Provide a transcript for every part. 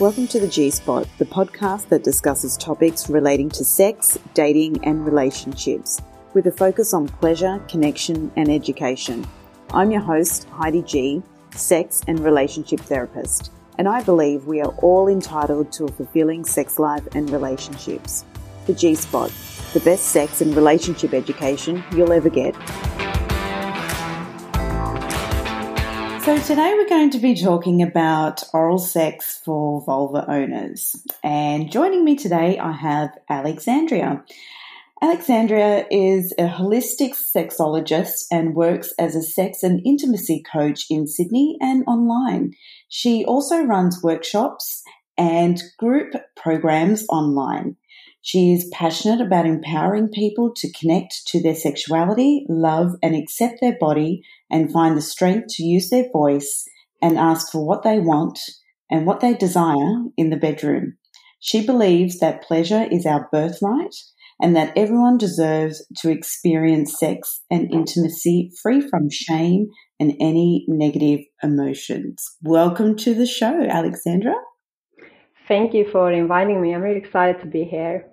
Welcome to the G Spot, the podcast that discusses topics relating to sex, dating, and relationships, with a focus on pleasure, connection, and education. I'm your host, Heidi G, sex and relationship therapist, and I believe we are all entitled to a fulfilling sex life and relationships. The G Spot, the best sex and relationship education you'll ever get. So, today we're going to be talking about oral sex for vulva owners. And joining me today, I have Alexandra. Alexandra is a holistic sexologist and works as a sex and intimacy coach in Sydney and online. She also runs workshops and group programs online. She is passionate about empowering people to connect to their sexuality, love, and accept their body and find the strength to use their voice and ask for what they want and what they desire in the bedroom. She believes that pleasure is our birthright and that everyone deserves to experience sex and intimacy free from shame and any negative emotions. Welcome to the show, Alexandra. Thank you for inviting me. I'm really excited to be here.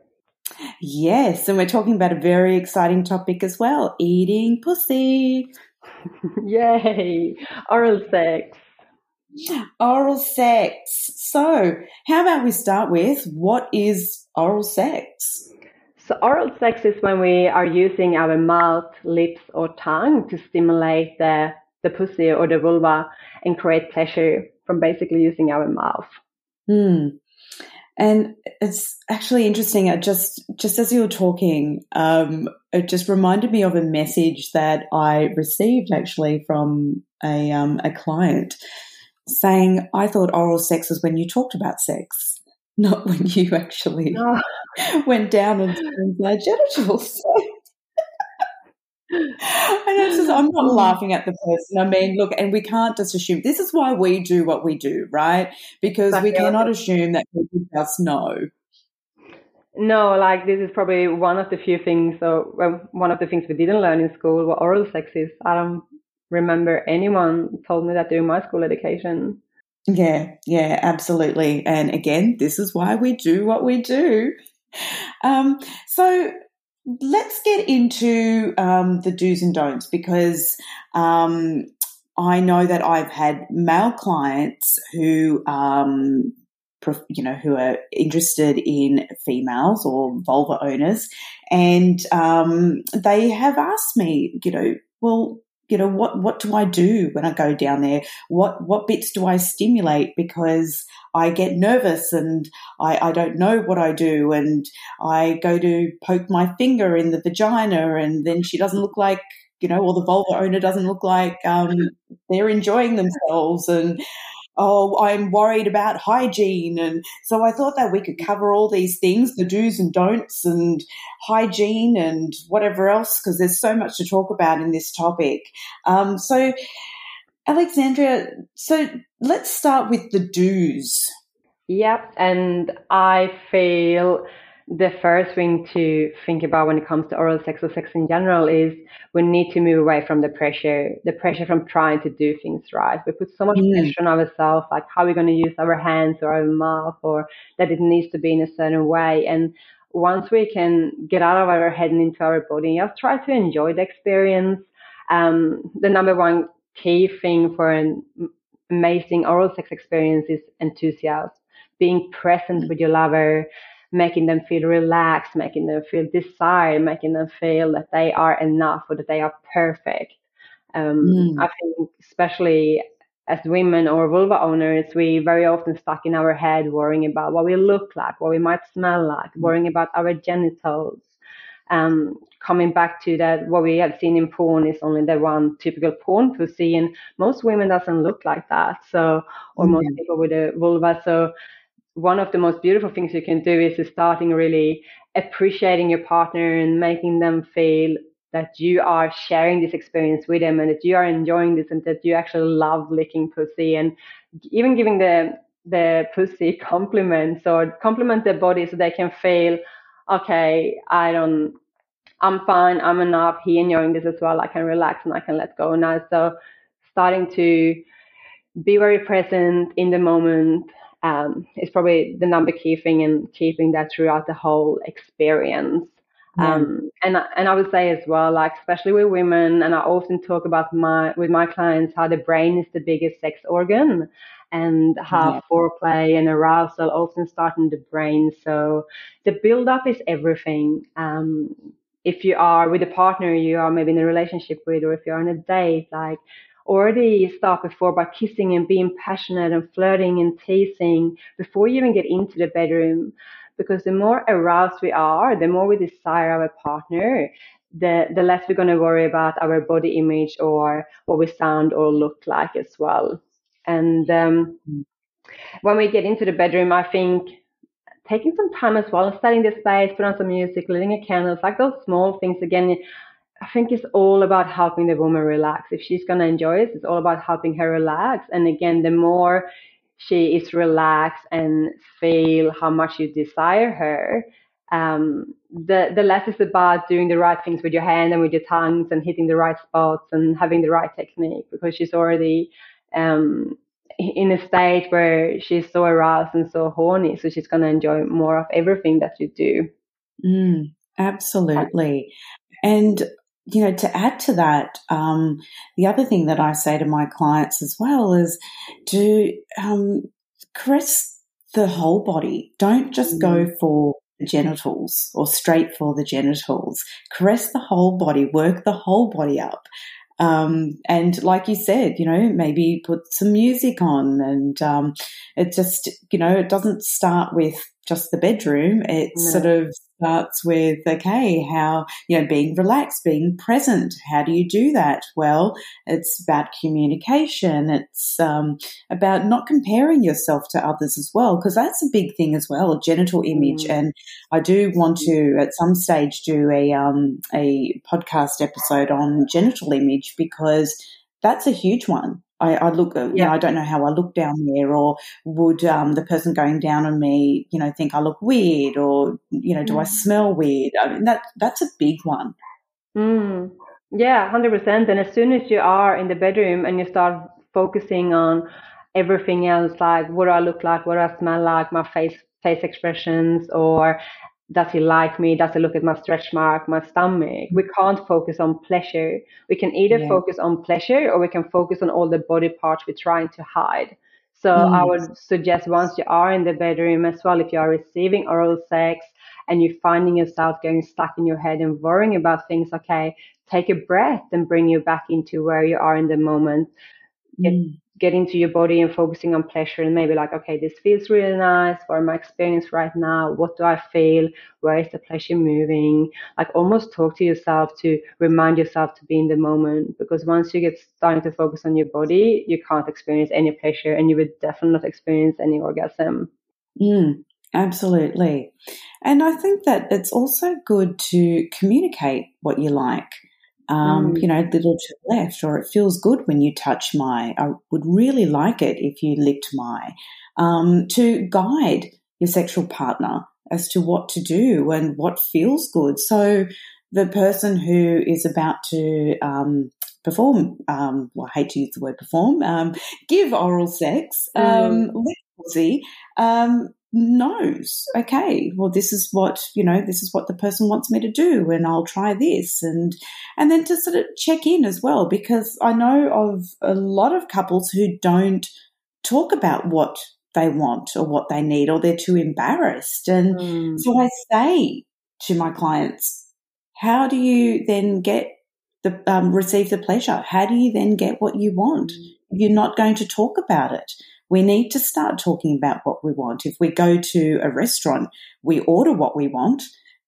Yes, and we're talking about a very exciting topic as well eating pussy. Yay! Oral sex. Oral sex. So, how about we start with what is oral sex? So, oral sex is when we are using our mouth, lips, or tongue to stimulate the, the pussy or the vulva and create pleasure from basically using our mouth. Hmm. And it's actually interesting. I just just as you were talking, um, it just reminded me of a message that I received actually from a um, a client saying, "I thought oral sex was when you talked about sex, not when you actually oh. went down and their genitals." And just, I'm not laughing at the person. I mean, look, and we can't just assume this is why we do what we do, right? Because we cannot assume that people just know. No, like this is probably one of the few things, or well, one of the things we didn't learn in school what oral sex is. I don't remember anyone told me that during my school education. Yeah, yeah, absolutely. And again, this is why we do what we do. Um, so let's get into um, the do's and don'ts because um, I know that I've had male clients who, um, you know, who are interested in females or vulva owners, and um, they have asked me, you know, well, you know what what do I do when I go down there? What what bits do I stimulate because I get nervous and I, I don't know what I do and I go to poke my finger in the vagina and then she doesn't look like you know or the vulva owner doesn't look like um, they're enjoying themselves and oh, I'm worried about hygiene. And so I thought that we could cover all these things, the do's and don'ts and hygiene and whatever else, because there's so much to talk about in this topic. Um, so, Alexandra, so let's start with the do's. Yep. And I feel the first thing to think about when it comes to oral sex or sex in general is we need to move away from the pressure, the pressure from trying to do things right. We put so much mm. pressure on ourselves, like how we're going to use our hands or our mouth, or that it needs to be in a certain way. And once we can get out of our head and into our body, just try to enjoy the experience. Um, the number one key thing for an amazing oral sex experience is enthusiasm, being present with your lover, making them feel relaxed, making them feel desired, making them feel that they are enough or that they are perfect. Um, mm. I think, especially as women or vulva owners, we very often stuck in our head worrying about what we look like, what we might smell like, mm. worrying about our genitals. Um, coming back to that, what we have seen in porn is only the one typical porn pussy, and most women doesn't look like that. So, or mm. most people with a vulva. So, one of the most beautiful things you can do is starting really appreciating your partner and making them feel that you are sharing this experience with them and that you are enjoying this and that you actually love licking pussy and even giving the the pussy compliments or compliment their body so they can feel okay i don't i'm fine i'm enough he enjoying this as well i can relax and i can let go. Now so starting to be very present in the moment um, is probably the number key thing in keeping that throughout the whole experience. Yeah. Um, and and I would say as well, like especially with women, and I often talk about my with my clients how the brain is the biggest sex organ, and how yeah. foreplay and arousal often start in the brain. So the build up is everything. Um, if you are with a partner you are maybe in a relationship with, or if you're on a date, like already start before by kissing and being passionate and flirting and teasing before you even get into the bedroom. Because the more aroused we are, the more we desire our partner, the, the less we're going to worry about our body image or what we sound or look like as well. And um, mm. when we get into the bedroom, I think taking some time as well, setting the space, put on some music, lighting a candle, it's like those small things again I think it's all about helping the woman relax. If she's going to enjoy it, it's all about helping her relax. And again, the more she is relaxed and feel how much you desire her, um, the the less it's about doing the right things with your hand and with your tongues and hitting the right spots and having the right technique because she's already um, in a state where she's so aroused and so horny, so she's going to enjoy more of everything that you do. Mm, absolutely. And you know, to add to that, um, the other thing that I say to my clients as well is to um, caress the whole body. Don't just mm. go for the genitals or straight for the genitals. Caress the whole body, work the whole body up. Um, and like you said, you know, maybe put some music on and um, it just, you know, it doesn't start with just the bedroom. It no. sort of starts with, okay, how, you know, being relaxed, being present. How do you do that? Well, it's about communication. It's um, about not comparing yourself to others as well, because that's a big thing as well, a genital image. Mm. And I do want to, at some stage, do a, um, a podcast episode on genital image because that's a huge one. I, I look, yeah. you know, I don't know how I look down there, or would um, the person going down on me, you know, think I look weird, or you know, do mm. I smell weird? I mean, that that's a big one. Mm. Yeah, hundred percent. And as soon as you are in the bedroom and you start focusing on everything else, like what do I look like, what do I smell like, my face face expressions, or does he like me? Does he look at my stretch mark, my stomach? We can't focus on pleasure. We can either yeah. focus on pleasure or we can focus on all the body parts we're trying to hide. So mm. I would suggest once you are in the bedroom as well, if you are receiving oral sex and you're finding yourself getting stuck in your head and worrying about things, okay, take a breath and bring you back into where you are in the moment. Get, mm get into your body and focusing on pleasure and maybe like, okay, this feels really nice. What my experience right now? What do I feel? Where is the pleasure moving? Like almost talk to yourself to remind yourself to be in the moment because once you get starting to focus on your body, you can't experience any pleasure and you would definitely not experience any orgasm. Mm, absolutely. And I think that it's also good to communicate what you like um, mm. you know, little to the left, or it feels good when you touch my. I would really like it if you licked my. Um, to guide your sexual partner as to what to do and what feels good. So the person who is about to um, perform, um, well, I hate to use the word perform, um, give oral sex, mm. um, um, knows, okay, well, this is what, you know, this is what the person wants me to do and I'll try this. And, and then to sort of check in as well, because I know of a lot of couples who don't talk about what they want or what they need or they're too embarrassed. And mm. so I say to my clients, how do you then get the, um, receive the pleasure? How do you then get what you want? Mm. You're not going to talk about it we need to start talking about what we want. If we go to a restaurant, we order what we want,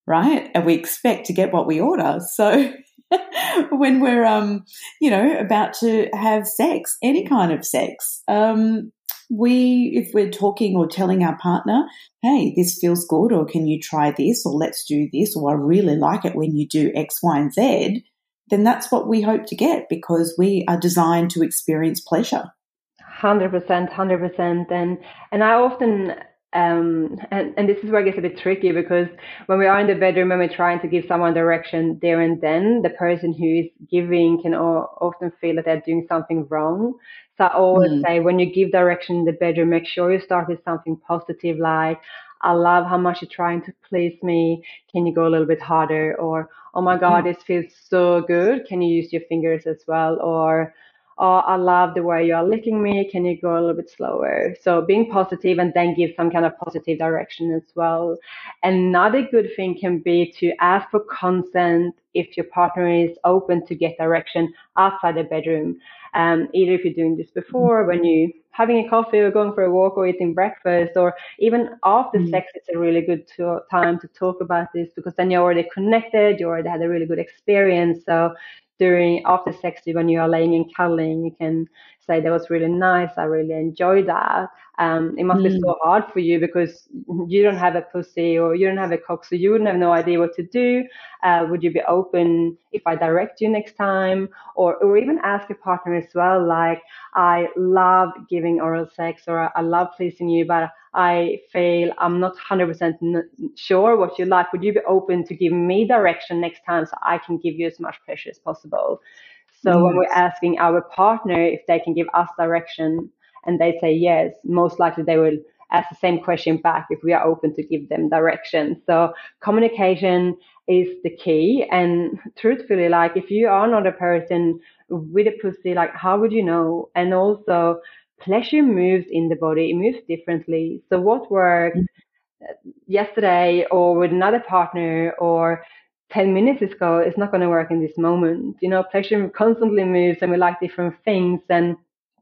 right? And we expect to get what we order. So when we're, um, you know, about to have sex, any kind of sex, um, we, if we're talking or telling our partner, hey, this feels good, or can you try this, or let's do this, or I really like it when you do X, Y, and Z, then that's what we hope to get because we are designed to experience pleasure. Hundred percent, hundred percent, and and I often um, and, and this is where it gets a bit tricky because when we are in the bedroom and we're trying to give someone direction there and then, the person who is giving can often feel that they're doing something wrong. So I always mm. say when you give direction in the bedroom, make sure you start with something positive like, I love how much you're trying to please me. Can you go a little bit harder? Or, oh my God, this feels so good. Can you use your fingers as well? Or, oh, I love the way you are licking me. Can you go a little bit slower? So being positive and then give some kind of positive direction as well. Another good thing can be to ask for consent if your partner is open to get direction outside the bedroom. Um, either if you're doing this before when you having a coffee or going for a walk or eating breakfast or even after mm. sex it's a really good to- time to talk about this because then you're already connected you already had a really good experience so during after sex when you are laying and cuddling you can say that was really nice i really enjoyed that. Um, it must mm. be so hard for you because you don't have a pussy or you don't have a cock so you wouldn't have no idea what to do. Uh, would you be open if i direct you next time? Or, or even ask your partner as well like i love giving oral sex or i love pleasing you but I feel I'm not 100% sure what you like. Would you be open to give me direction next time so I can give you as much pleasure as possible? So when we're asking our partner if they can give us direction and they say yes, most likely they will ask the same question back if we are open to give them direction. So communication is the key. And truthfully, like if you are not a person with a pussy, like how would you know? And also pleasure moves in the body, it moves differently. So what worked mm-hmm. yesterday or with another partner or 10 minutes ago is not going to work in this moment. You know, pleasure constantly moves and we like different things and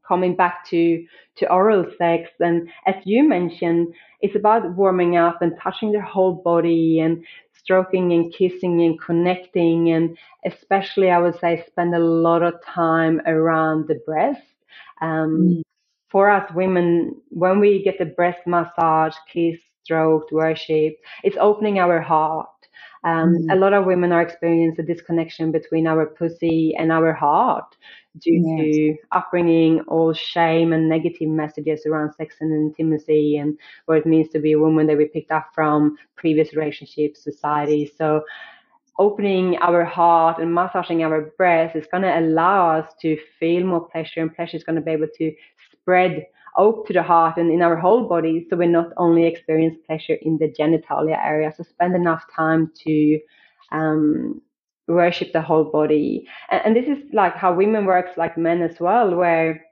coming back to, to oral sex. And as you mentioned, it's about warming up and touching their whole body and stroking and kissing and connecting. And especially, I would say, spend a lot of time around the breast. Um, mm for us women, when we get the breast massage, kiss, stroked, worship, it's opening our heart. Um, mm. A lot of women are experiencing a disconnection between our pussy and our heart due yes. to upbringing, all shame and negative messages around sex and intimacy and what it means to be a woman that we picked up from previous relationships, society. So opening our heart and massaging our breast is going to allow us to feel more pleasure and pleasure is going to be able to spread out to the heart and in our whole body so we not only experience pleasure in the genitalia area. So spend enough time to um, worship the whole body. And, and, this is like how women works like men as well where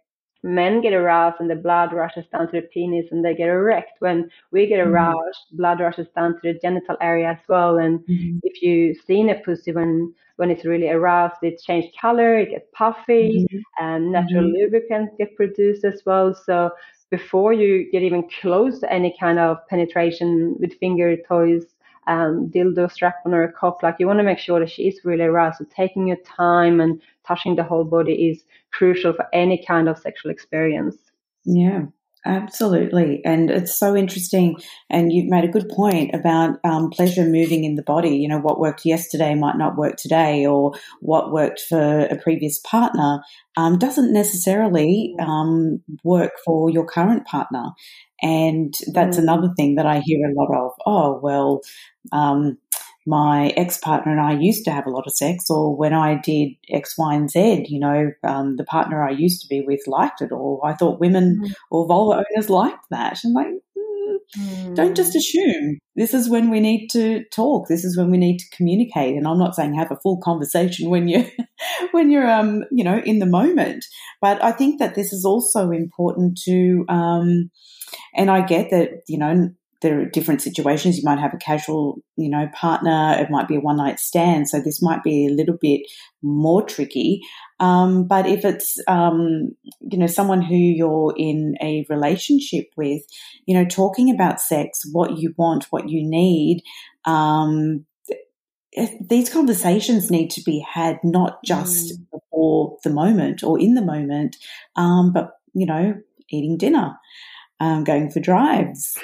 men get aroused and the blood rushes down to the penis and they get erect. When we get mm-hmm. aroused, mm-hmm. blood rushes down to the genital area as well. And mm-hmm. if you've seen a pussy when when it's really aroused, it changes color, it gets puffy, mm-hmm. and natural mm-hmm. lubricants get produced as well. So before you get even close to any kind of penetration with finger toys, um, dildo strap on her cock. Like you want to make sure that she is really aroused. So taking your time and touching the whole body is crucial for any kind of sexual experience. Yeah. Absolutely. And it's so interesting. And you've made a good point about um, pleasure moving in the body. You know, what worked yesterday might not work today, or what worked for a previous partner um, doesn't necessarily um, work for your current partner. And that's mm. another thing that I hear a lot of. Oh, well, um, my ex partner and I used to have a lot of sex, or when I did X, Y, and Z, you know, um, the partner I used to be with liked it, or I thought women mm. or vulva owners liked that. And like, mm, mm. don't just assume. This is when we need to talk. This is when we need to communicate. And I'm not saying have a full conversation when you when you're um you know in the moment, but I think that this is also important to um, and I get that you know there are different situations. You might have a casual, you know, partner. It might be a one night stand. So this might be a little bit more tricky. Um, but if it's, um, you know, someone who you're in a relationship with, you know, talking about sex, what you want, what you need, um, these conversations need to be had not just mm. before the moment or in the moment, um, but, you know, eating dinner, um, going for drives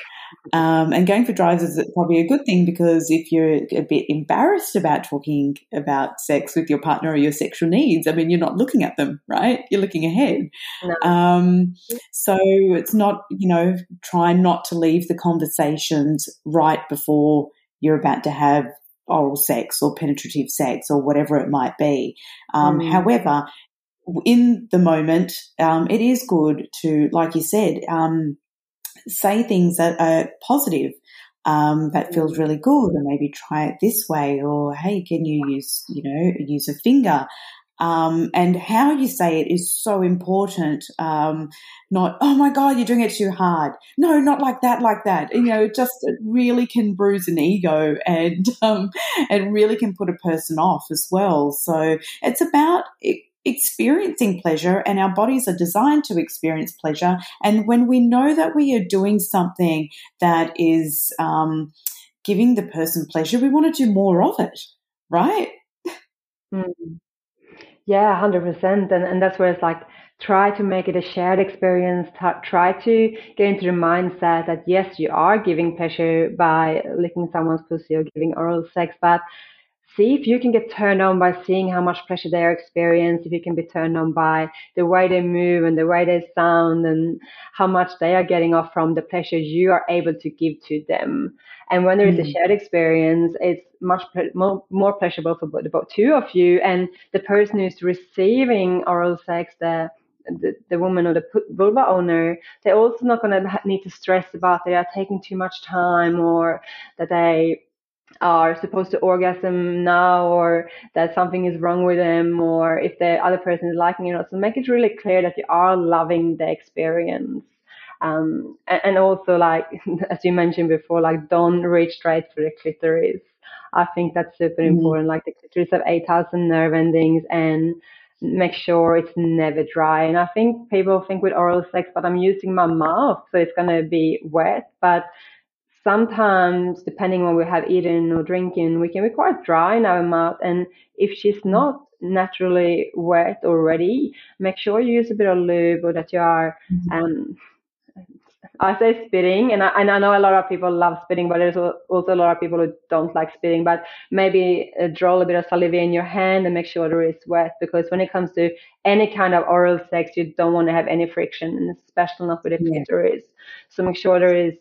Um, and going for drives is probably a good thing because if you're a bit embarrassed about talking about sex with your partner or your sexual needs, I mean, you're not looking at them, right? You're looking ahead. No. Um, so it's not, you know, try not to leave the conversations right before you're about to have oral sex or penetrative sex or whatever it might be. Um, mm. However, in the moment, um, it is good to, like you said, um, say things that are positive. Um, that feels really good, and maybe try it this way, or hey, can you use, you know, use a finger? Um, and how you say it is so important. Um, not, oh my God, you're doing it too hard. No, not like that, like that. You know, just it really can bruise an ego and, um, it really can put a person off as well. So it's about experiencing pleasure and our bodies are designed to experience pleasure. And when we know that we are doing something that is um, giving the person pleasure, we want to do more of it, right? Mm. Yeah, hundred percent, and and that's where it's like try to make it a shared experience. Try to get into the mindset that yes, you are giving pleasure by licking someone's pussy or giving oral sex, but see if you can get turned on by seeing how much pleasure they experience, if you can be turned on by the way they move and the way they sound and how much they are getting off from the pleasure you are able to give to them. And when there is a hmm. shared experience, it's much more, more pleasurable for both, both two of you and the person who's receiving oral sex, the the, the woman or the vulva owner, they're also not going to need to stress about they are taking too much time or that they are supposed to orgasm now or that something is wrong with them or if the other person is liking it. or So make it really clear that you are loving the experience. Um, and, and, also like, as you mentioned before, like don't reach straight for the clitoris. I think that's super mm-hmm. important. Like the clitoris have 8,000 nerve endings and make sure it's never dry. And I think people think with oral sex, but I'm using my mouth, so it's going to be wet. But sometimes, depending on what we have eaten or drinking, we can be quite dry in our mouth. And if she's mm. not naturally wet already, make sure you use a bit of lube or that you are. Mm-hmm. Um, I say spitting, and I, and I know a lot of people love spitting, but there's also a lot of people who don't like spitting. But maybe uh, draw a bit of saliva in your hand and make sure there is wet, because when it comes to any kind of oral sex, you don't want to have any friction, especially not with the clitoris. So make sure there is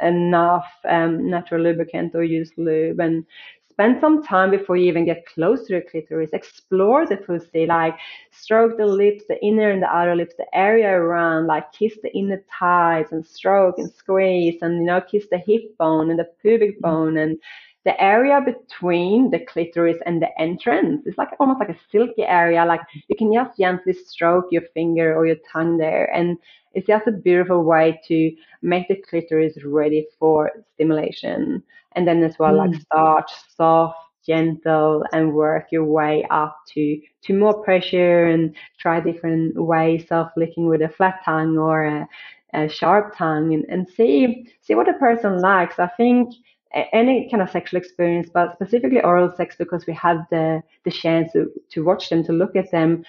enough um, natural lubricant or use lube and spend some time before you even get close to the clitoris. Explore the pussy, like stroke the lips, the inner and the outer lips, the area around, like kiss the inner thighs and stroke and squeeze and, you know, kiss the hip bone and the pubic mm-hmm. bone and the area between the clitoris and the entrance is like almost like a silky area. Like you can just gently stroke your finger or your tongue there. And it's just a beautiful way to make the clitoris ready for stimulation. And then as well, mm. like start soft, gentle, and work your way up to to more pressure and try different ways of licking with a flat tongue or a, a sharp tongue and, and see see what the person likes. I think any kind of sexual experience, but specifically oral sex, because we have the the chance to, to watch them, to look at them,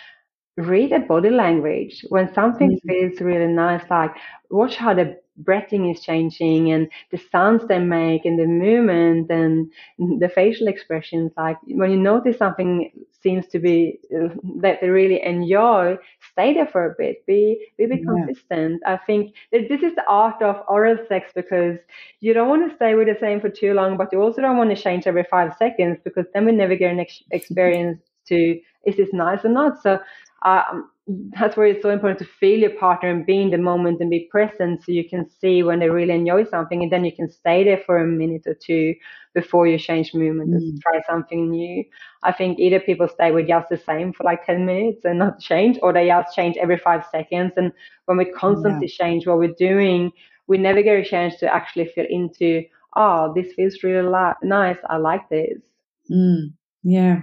read a body language when something mm-hmm. feels really nice like watch how the breathing is changing and the sounds they make and the movement and the facial expressions like when you notice something seems to be uh, that they really enjoy stay there for a bit be be, be yeah. consistent i think that this is the art of oral sex because you don't want to stay with the same for too long but you also don't want to change every five seconds because then we never get an ex- experience to is this nice or not so um, that's where it's so important to feel your partner and be in the moment and be present so you can see when they really enjoy something and then you can stay there for a minute or two before you change movement mm. and try something new. I think either people stay with just the same for like 10 minutes and not change or they just change every five seconds. And when we constantly yeah. change what we're doing, we never get a chance to actually feel into, oh, this feels really li- nice. I like this. Mm. Yeah.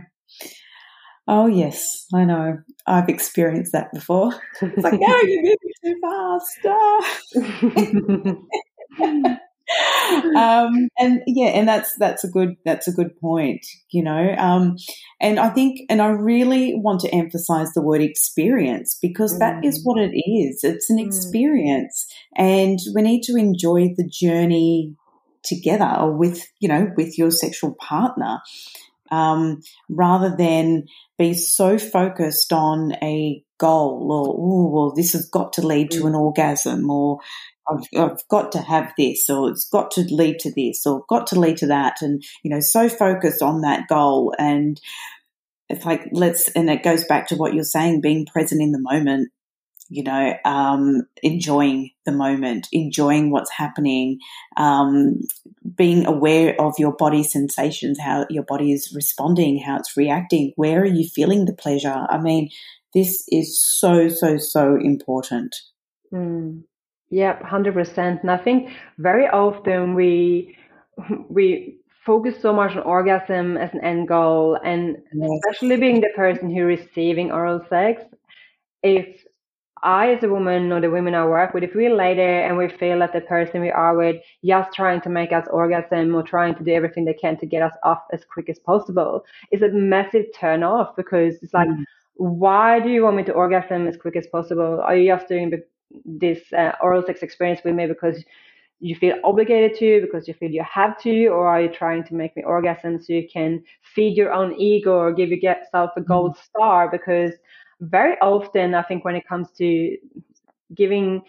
Oh, yes, I know. I've experienced that before. It's like, no, you're moving too fast. um, and yeah, and that's that's a good that's a good point, you know. Um, and I think, and I really want to emphasize the word experience because mm. that is mm. what it is. It's an mm. experience, and we need to enjoy the journey together or with you know with your sexual partner. Um, rather than be so focused on a goal or, oh, well, this has got to lead to mm. an orgasm or I've, I've, got to have this or it's got to lead to this or got to lead to that. And, you know, so focused on that goal. And it's like, let's, and it goes back to what you're saying, being present in the moment, you know, um, enjoying the moment, enjoying what's happening, um, being aware of your body sensations, how your body is responding, how it's reacting, where are you feeling the pleasure? I mean, this is so, so, so important. Mm. Yeah, hundred percent. And I think very often we we focus so much on orgasm as an end goal, and yes. especially being the person who receiving oral sex. If I, as a woman, or the women I work with, if we lay there and we feel that the person we are with just trying to make us orgasm or trying to do everything they can to get us off as quick as possible, is a massive turn off because it's like, mm. why do you want me to orgasm as quick as possible? Are you just doing this uh, oral sex experience with me because you feel obligated to, because you feel you have to, or are you trying to make me orgasm so you can feed your own ego or give yourself a gold mm. star? Because very often, I think when it comes to giving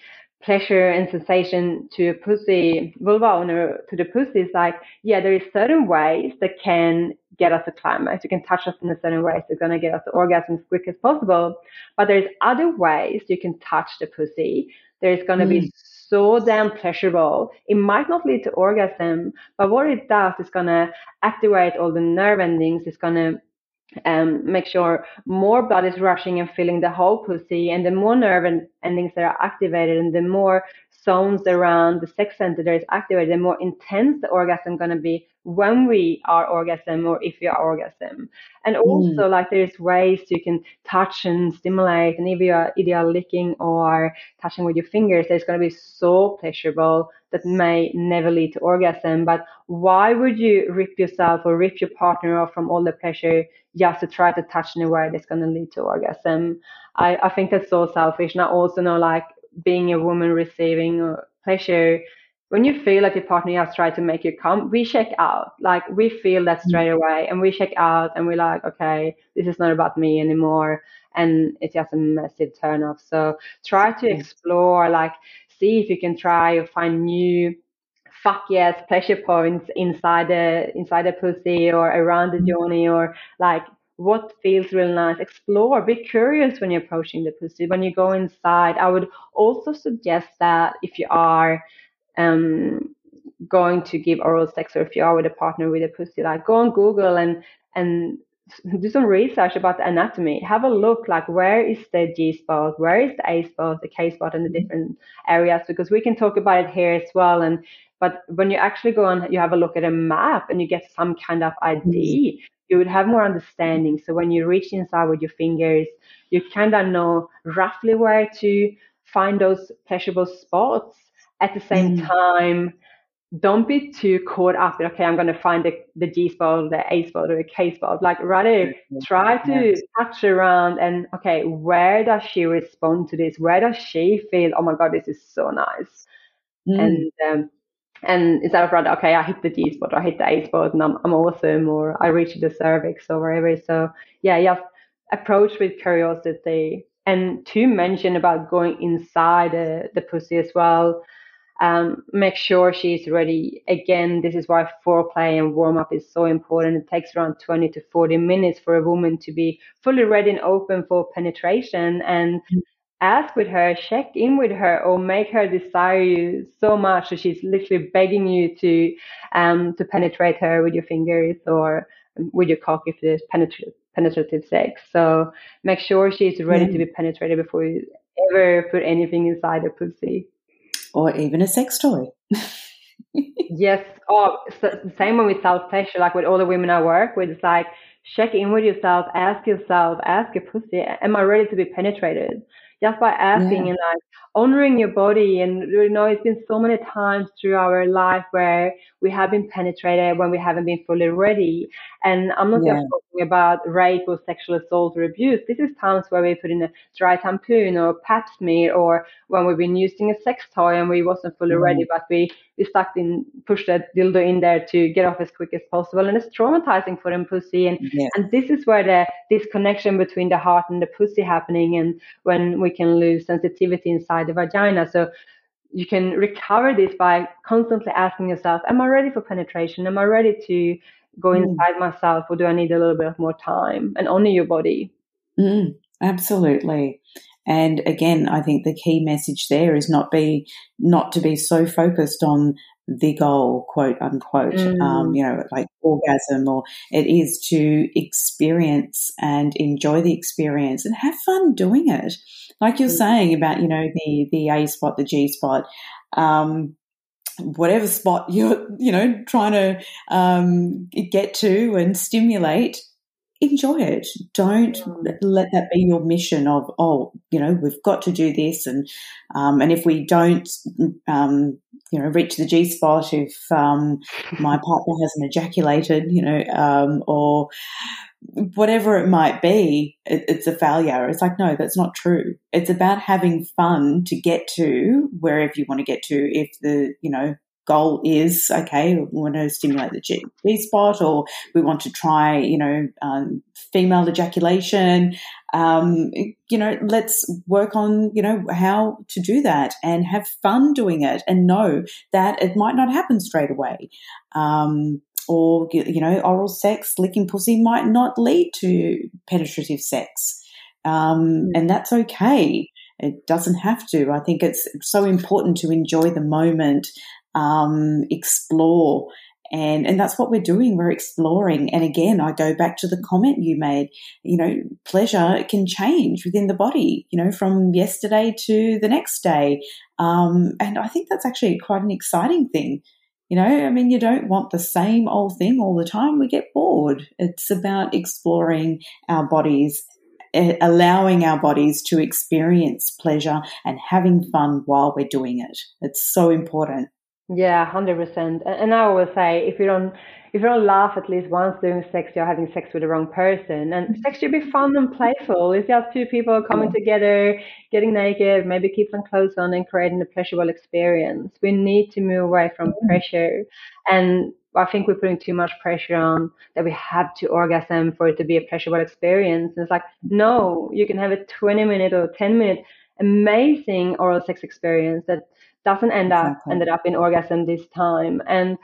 pleasure and sensation to a pussy, vulva owner to the pussy is like, yeah, there is certain ways that can get us a climax. You can touch us in a certain way, so going to get us the orgasm as quick as possible. But there's other ways you can touch the pussy. There's going to mm. be so damn pleasurable. It might not lead to orgasm, but what it does is going to activate all the nerve endings. It's going to um, make sure more blood is rushing and filling the whole pussy, and the more nerve endings that are activated, and the more zones around the sex center that is activated, the more intense the orgasm going to be when we are orgasm or if we are orgasm. And mm. also, mm. like there's ways you can touch and stimulate, and if you are either licking or touching with your fingers, it's going to be so pleasurable that may never lead to orgasm. But why would you rip yourself or rip your partner off from all the pleasure just to try to touch in a way that's going to lead to orgasm? I, I think that's so selfish. And I also know like being a woman receiving pleasure, when you feel like your partner has tried to make you come, we check out. Like we feel that mm. straight away and we check out and we're like, okay, this is not about me anymore. And it's just a massive turn off. So try to explore, like see if you can try or find new fuck yes pleasure points inside the inside the pussy or around the mm. johnny or like what feels really nice. Explore, be curious when you're approaching the pussy. When you go inside, I would also suggest that if you are um, going to give oral sex or if you are with a partner with a pussy, like go on Google and and do some research about the anatomy. Have a look, like where is the G spot, where is the A spot, the K spot, and the mm-hmm. different areas, because we can talk about it here as well. And but when you actually go on, you have a look at a map and you get some kind of ID. Mm-hmm you would have more understanding. So when you reach inside with your fingers, you kind of know roughly where to find those pleasurable spots. At the same mm. time, don't be too caught up in, okay, I'm going to find the, the G spot, the A spot, or the K spot. Like, rather try to touch around and, okay, where does she respond to this? Where does she feel, oh my God, this is so nice? Mm. And um, and instead of rather, okay, I hit the G spot or I hit the A spot and I'm, I'm awesome or I reach the cervix or wherever. So yeah, just approach with curiosity. And to mention about going inside the, the pussy as well, um, make sure she's ready. Again, this is why foreplay and warm up is so important. It takes around 20 to 40 minutes for a woman to be fully ready and open for penetration. And ask with her, check in with her, or make her desire you so much that she's literally begging you to um, to penetrate her with your fingers or with your cock if there's penetrative penetrative sex. So make sure she's ready mm. to be penetrated before you ever put anything inside her pussy. Or even a sex toy. yes. Oh, so same one with self pleasure. Like with all the women I work with, it's like check in with yourself, ask yourself, ask your pussy, am I ready to be penetrated? just by asking yeah. and like honoring your body. And you know, it's been so many times through our life where we have been penetrated when we haven't been fully ready. And I'm not yeah. just talking about rape or sexual assault or abuse. This is times where we put in a dry tampon or pap smear or when we've been using a sex toy and we wasn't fully mm. ready, but we, we stuck in, pushed that dildo in there to get off as quick as possible. And it's traumatizing for them pussy. And, yeah. and this is where the disconnection between the heart and the pussy happening and when we can lose sensitivity inside the vagina. So you can recover this by constantly asking yourself, am I ready for penetration? Am I ready to go mm. inside mm. myself or do I need a little bit of more time and honor your body? Mm, absolutely. And again, I think the key message there is not be not to be so focused on the goal, quote unquote, um, mm. um, you know, like orgasm, or it is to experience and enjoy the experience and have fun doing it. Like you're mm. saying about, you know, the the A spot, the G spot. Um, whatever spot you're, you know, trying to um, get to and stimulate, enjoy it. Don't let that be your mission of, oh, you know, we've got to do this. And, um, and if we don't, um, you know, reach the G spot, if, um, my partner hasn't ejaculated, you know, um, or whatever it might be, it, it's a failure. It's like, no, that's not true. It's about having fun to get to wherever you want to get to. If the, you know, goal is okay, we want to stimulate the G, G spot, or we want to try, you know, um, female ejaculation. Um, you know, let's work on, you know, how to do that and have fun doing it and know that it might not happen straight away. Um, or, you know, oral sex, licking pussy might not lead to penetrative sex. Um, and that's okay. It doesn't have to. I think it's so important to enjoy the moment um, explore. And, and that's what we're doing. We're exploring. And again, I go back to the comment you made. You know, pleasure can change within the body, you know, from yesterday to the next day. Um, and I think that's actually quite an exciting thing. You know, I mean, you don't want the same old thing all the time. We get bored. It's about exploring our bodies allowing our bodies to experience pleasure and having fun while we're doing it. It's so important. Yeah, hundred percent. And I always say, if you don't, if you don't laugh at least once doing sex, you're having sex with the wrong person. And mm-hmm. sex should be fun and playful. It's just two people coming together, getting naked, maybe keep some clothes on, and creating a pleasurable experience. We need to move away from mm-hmm. pressure. And I think we're putting too much pressure on that we have to orgasm for it to be a pleasurable experience. And it's like, mm-hmm. no, you can have a 20 minute or 10 minute amazing oral sex experience that doesn't end exactly. up ended up in orgasm this time. And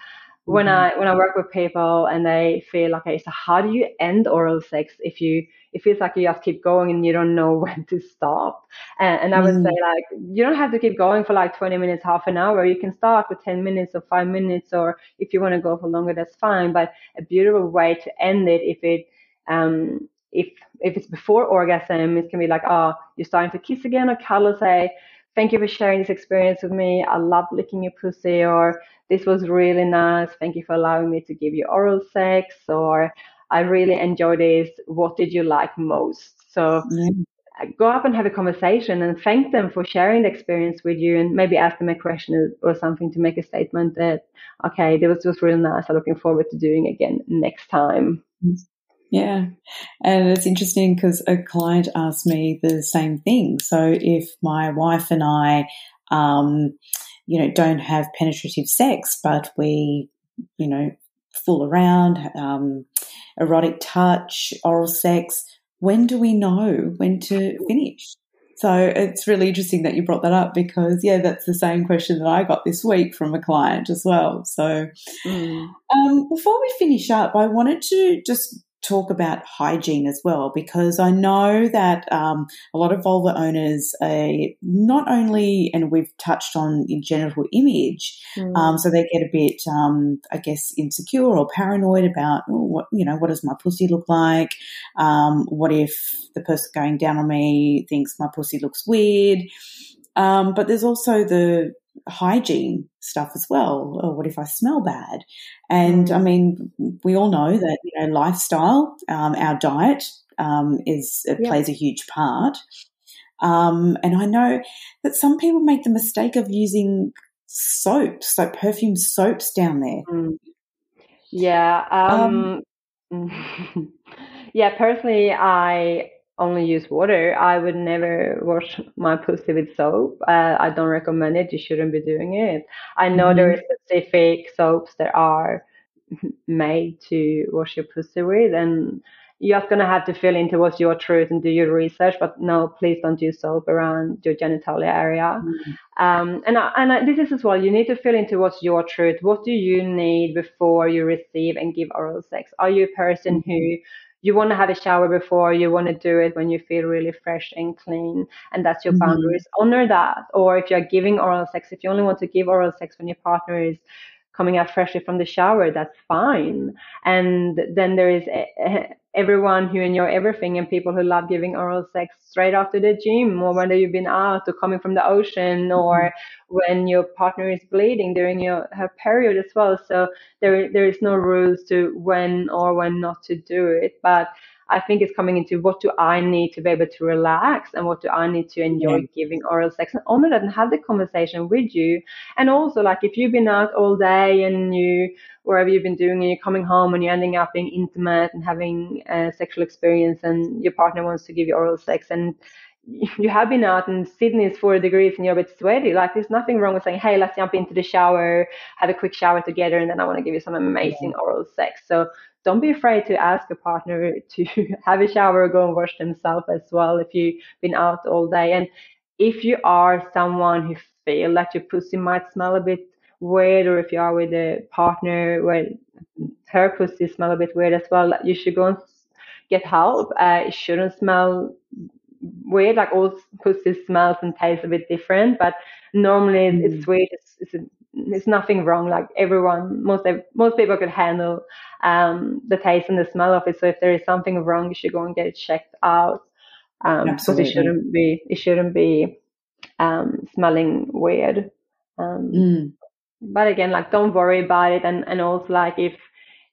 when mm-hmm. I when I work with people and they feel like, okay, so how do you end oral sex if you it feels like you just keep going and you don't know when to stop. And, and I would mm. say like you don't have to keep going for like 20 minutes, half an hour. You can start with 10 minutes or five minutes, or if you want to go for longer, that's fine. But a beautiful way to end it if it um if if it's before orgasm, it can be like, oh, you're starting to kiss again, or cuddle, say, thank you for sharing this experience with me. I love licking your pussy, or this was really nice. Thank you for allowing me to give you oral sex, or I really enjoyed this. What did you like most? So mm. go up and have a conversation and thank them for sharing the experience with you, and maybe ask them a question or something to make a statement that, okay, this was just really nice. I'm looking forward to doing again next time. Yeah. And it's interesting because a client asked me the same thing. So if my wife and I, um, you know, don't have penetrative sex, but we, you know, fool around, um, erotic touch, oral sex, when do we know when to finish? So it's really interesting that you brought that up because, yeah, that's the same question that I got this week from a client as well. So mm. um, before we finish up, I wanted to just talk about hygiene as well, because I know that um, a lot of vulva owners are not only, and we've touched on in genital image, mm. um, so they get a bit, um, I guess, insecure or paranoid about oh, what you know, what does my pussy look like? Um, what if the person going down on me thinks my pussy looks weird? Um, but there's also the hygiene stuff as well. Or what if I smell bad? And I mean, we all know that you know lifestyle, um, our diet um, is it plays a huge part. Um, and I know that some people make the mistake of using soaps, like perfume soaps down there. Mm. Yeah. Um, um, yeah, personally, I only use water. I would never wash my pussy with soap. Uh, I don't recommend it. You shouldn't be doing it. I know mm-hmm. there are specific soaps that are made to wash your pussy with, and you're just gonna have to fill into what's your truth and do your research. But no, please don't use soap around your genitalia area. Mm-hmm. Um, and I, and I, this is as well. You need to fill into what's your truth. What do you need before you receive and give oral sex? Are you a person mm-hmm. who you want to have a shower before you want to do it when you feel really fresh and clean and that's your mm-hmm. boundaries honor that or if you're giving oral sex if you only want to give oral sex when your partner is coming out freshly from the shower, that's fine. And then there is everyone who enjoy everything and people who love giving oral sex straight after the gym or whether you've been out or coming from the ocean or mm-hmm. when your partner is bleeding during your her period as well. So there there is no rules to when or when not to do it. But I think it's coming into what do I need to be able to relax and what do I need to enjoy yeah. giving oral sex and honor that and have the conversation with you. And also like if you've been out all day and you wherever you've been doing and you're coming home and you're ending up being intimate and having a sexual experience and your partner wants to give you oral sex and you have been out and Sydney is 40 degrees and you're a bit sweaty. Like there's nothing wrong with saying, hey, let's jump into the shower, have a quick shower together, and then I want to give you some amazing yeah. oral sex. So don't be afraid to ask a partner to have a shower or go and wash themselves as well if you've been out all day. And if you are someone who feel like your pussy might smell a bit weird, or if you are with a partner where her pussy smell a bit weird as well, you should go and get help. Uh, it shouldn't smell weird. Like all pussy smells and tastes a bit different, but normally mm. it's sweet. It's, it's a there's nothing wrong. Like everyone, most most people could handle um, the taste and the smell of it. So if there is something wrong, you should go and get it checked out. Um, because it shouldn't be it shouldn't be um, smelling weird. Um, mm. But again, like don't worry about it, and and also like if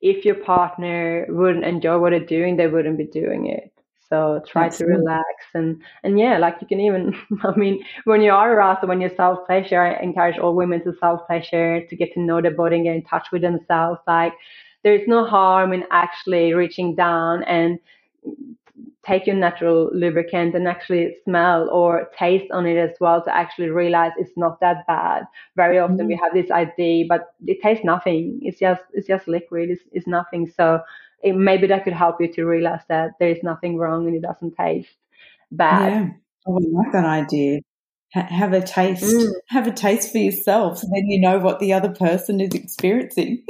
if your partner wouldn't enjoy what they're doing, they wouldn't be doing it. So try to relax and and yeah, like you can even I mean when you are aroused when you self pleasure, I encourage all women to self pleasure to get to know their body and get in touch with themselves. Like there is no harm in actually reaching down and take your natural lubricant and actually smell or taste on it as well to actually realize it's not that bad. Very often mm-hmm. we have this idea, but it tastes nothing. It's just it's just liquid. It's, it's nothing. So it, maybe that could help you to realize that there is nothing wrong and it doesn't taste bad. Yeah, oh, I like that idea. have a taste, mm. have a taste for yourself, so then you know what the other person is experiencing.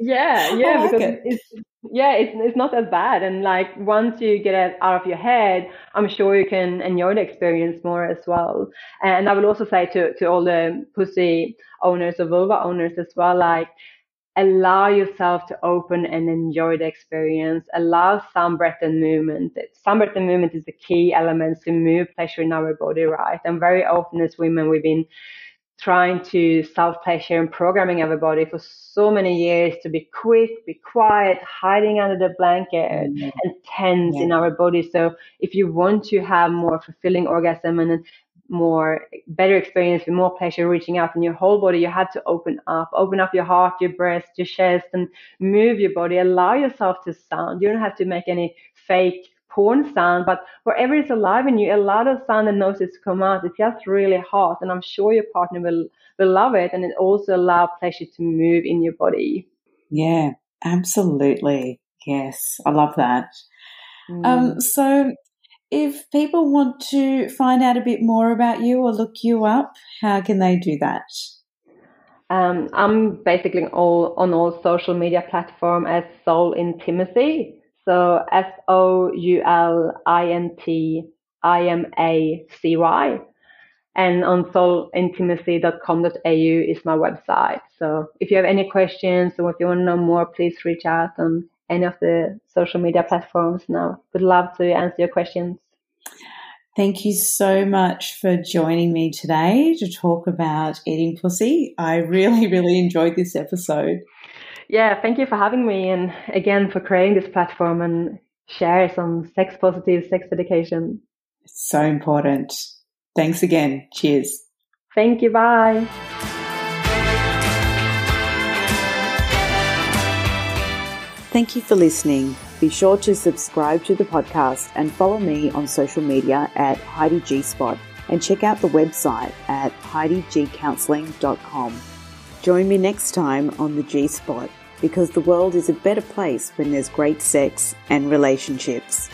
yeah, yeah, like because it. it's yeah, it's it's not as bad, and like once you get it out of your head, I'm sure you can enjoy the experience more as well. And I will also say to to all the pussy owners or vulva owners as well, like allow yourself to open and enjoy the experience. Allow some breath and movement. Some breath and movement is the key element to move pleasure in our body, right? And very often as women, we've been trying to self pleasure and programming our body for so many years to be quick, be quiet, hiding under the blanket mm-hmm. and tense yeah. in our body. So if you want to have more fulfilling orgasm and more better experience with more pleasure reaching out in your whole body. You had to open up open up your heart your breast your chest and move your body. Allow yourself to sound. You don't have to make any fake porn sound but wherever it's alive in you allow the sound and noises to come out. It's just really hot and i'm sure your partner will will love it and it also allow pleasure to move in your body. Yeah absolutely. Yes i love that. Um, mm. um, so if people want to find out a bit more about you or look you up, how can they do that? Um, I'm basically all on all social media platform as Soul Intimacy. So S O U L I N T I M A C Y. And on soulintimacy.com.au is my website. So if you have any questions or if you want to know more, please reach out on any of the social media platforms now. Would love to answer your questions. Thank you so much for joining me today to talk about eating pussy. I really, really enjoyed this episode. Yeah, thank you for having me and again for creating this platform and share some sex positive sex education. It's so important. Thanks again. Cheers. Thank you. Bye. Thank you for listening. Be sure to subscribe to the podcast and follow me on social media at Heidi G Spot and check out the website at HeidiGCounseling.com. Join me next time on the G Spot because the world is a better place when there's great sex and relationships.